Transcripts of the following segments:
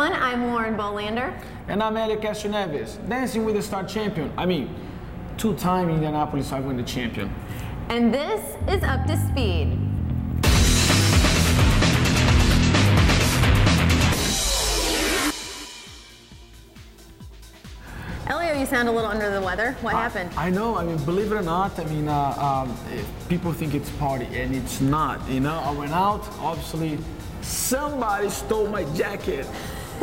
everyone. I'm Lauren Bolander. And I'm Helio Castroneves, dancing with the star champion. I mean, two-time Indianapolis 500 champion. And this is Up to Speed. Helio, you sound a little under the weather. What happened? I know. I mean, believe it or not, I mean, uh, um, people think it's party, and it's not. You know, I went out. Obviously, somebody stole my jacket.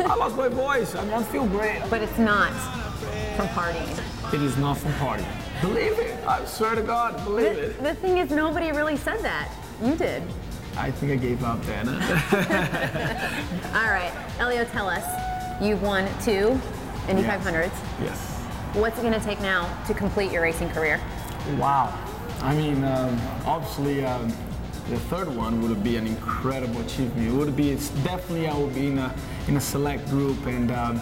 I lost my voice. I don't feel great. But it's not from partying. It is not from partying. Believe it. I swear to God, believe The, it. the thing is, nobody really said that. You did. I think I gave up then. All right, Helio, tell us. You've won two Indy Yes. 500s. yes. What's it going to take now to complete your racing career? Wow. I mean, um, obviously, um, the third one would be an incredible achievement. It would be, it's definitely, I would be in a, in a select group, and um,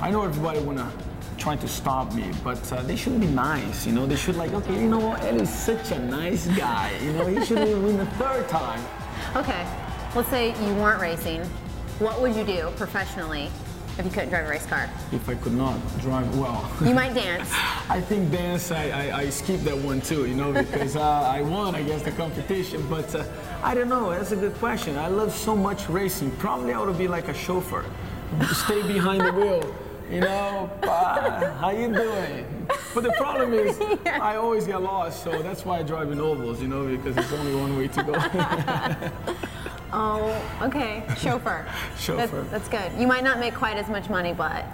I know everybody wanna try to stop me, but uh, they should be nice, you know. They should like, okay, you know what, Ellie's such a nice guy, you know. He should win the third time. Okay, let's say you weren't racing. What would you do professionally if you couldn't drive a race car? If I could not drive well. You might dance. I think dance, I, I, I skipped that one too, you know, because uh, I won, I guess, the competition. But uh, I don't know, that's a good question. I love so much racing. Probably I would be like a chauffeur, stay behind the wheel, you know, uh, how you doing? But the problem is, I always get lost, so that's why I drive in ovals, you know, because it's only one way to go. Oh, okay, chauffeur. Chauffeur. That, that's good. You might not make quite as much money, but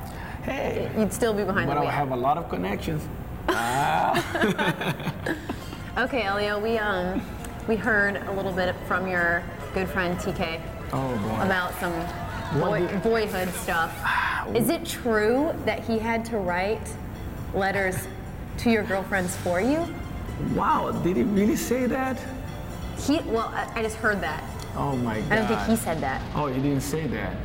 hey, you'd still be behind but the wheel. But I have a lot of connections. ah. Okay, Helio, we um we heard a little bit from your good friend TK Oh about some boy, boyhood stuff. Is it true that he had to write letters to your girlfriends for you? Wow, did he really say that? He well, I, I just heard that. Oh my god. I don't think he said that. Oh, he didn't say that.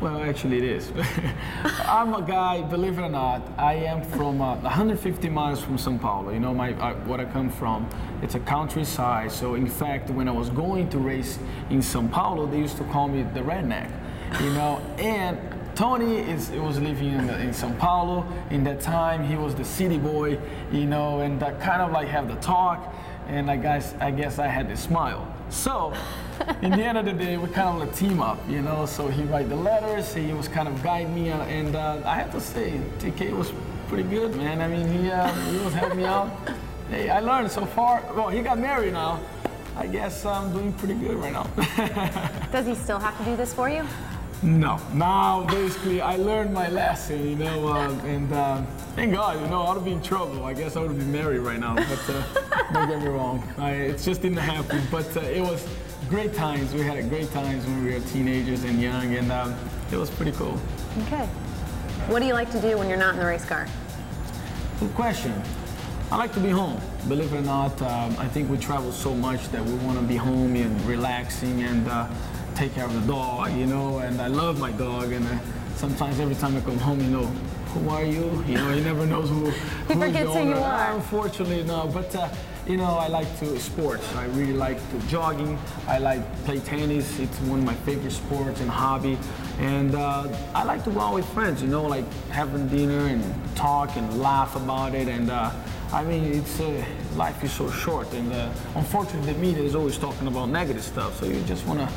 Well, actually, it is. I'm a guy, believe it or not. I am from uh, 150 miles from São Paulo. You know, my uh, what I come from. It's a countryside. So, in fact, when I was going to race in São Paulo, they used to call me the redneck. You know, and Tony is was living in, in São Paulo. In that time, he was the city boy. You know, and I kind of like have the talk, and I guess I guess I had to smile. So, in the end of the day, we kind of like team up, you know. So he write the letters, he was kind of guide me, uh, and uh, I have to say, TK was pretty good, man. I mean, he uh, he was helping me out. Hey, I learned so far. Well, he got married now. I guess I'm doing pretty good right now. Does he still have to do this for you? No, now basically I learned my lesson, you know, uh, and uh, thank God, you know, I would be in trouble. I guess I would be married right now, but uh, don't get me wrong, I, it just didn't happen. But uh, it was great times. We had great times when we were teenagers and young, and um, it was pretty cool. Okay. What do you like to do when you're not in the race car? Good question. I like to be home. Believe it or not, um, I think we travel so much that we want to be home and relaxing and uh, take care of the dog, you know. And I love my dog, and uh, sometimes every time I come home, you know, who are you? You know, he never knows who. who is forgets who you are. Unfortunately, no. But uh, you know, I like to sports. I really like to jogging. I like play tennis. It's one of my favorite sports and hobby. And uh, I like to go out with friends. You know, like having dinner and talk and laugh about it. And uh, I mean, it's uh, life is so short. And uh, unfortunately, the media is always talking about negative stuff. So you just want to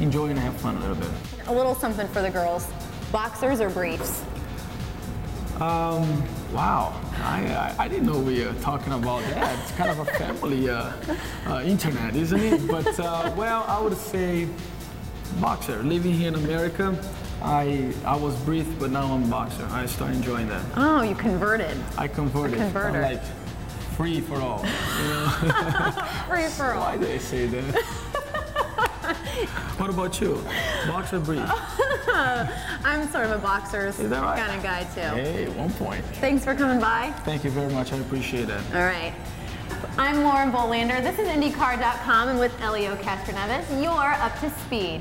enjoy and have fun a little bit. A little something for the girls. Boxers or briefs? Um, wow, I, I, I didn't know we were talking about that. It's kind of a family uh, uh, internet, isn't it? But uh, well, I would say boxer. Living here in America, I I was brief, but now I'm boxer. I start enjoying that. Oh, you converted. I converted. converter. I'm like free for all. You know? Free for all. Why they say that? what about you? Boxer, brief? I'm sort of a boxer's right? kind of guy too. Hey, one point. Thanks for coming by. Thank you very much. I appreciate it. All right. I'm Lauren Bolander. This is IndyCar.com, and with Helio Castroneves, you're up to speed.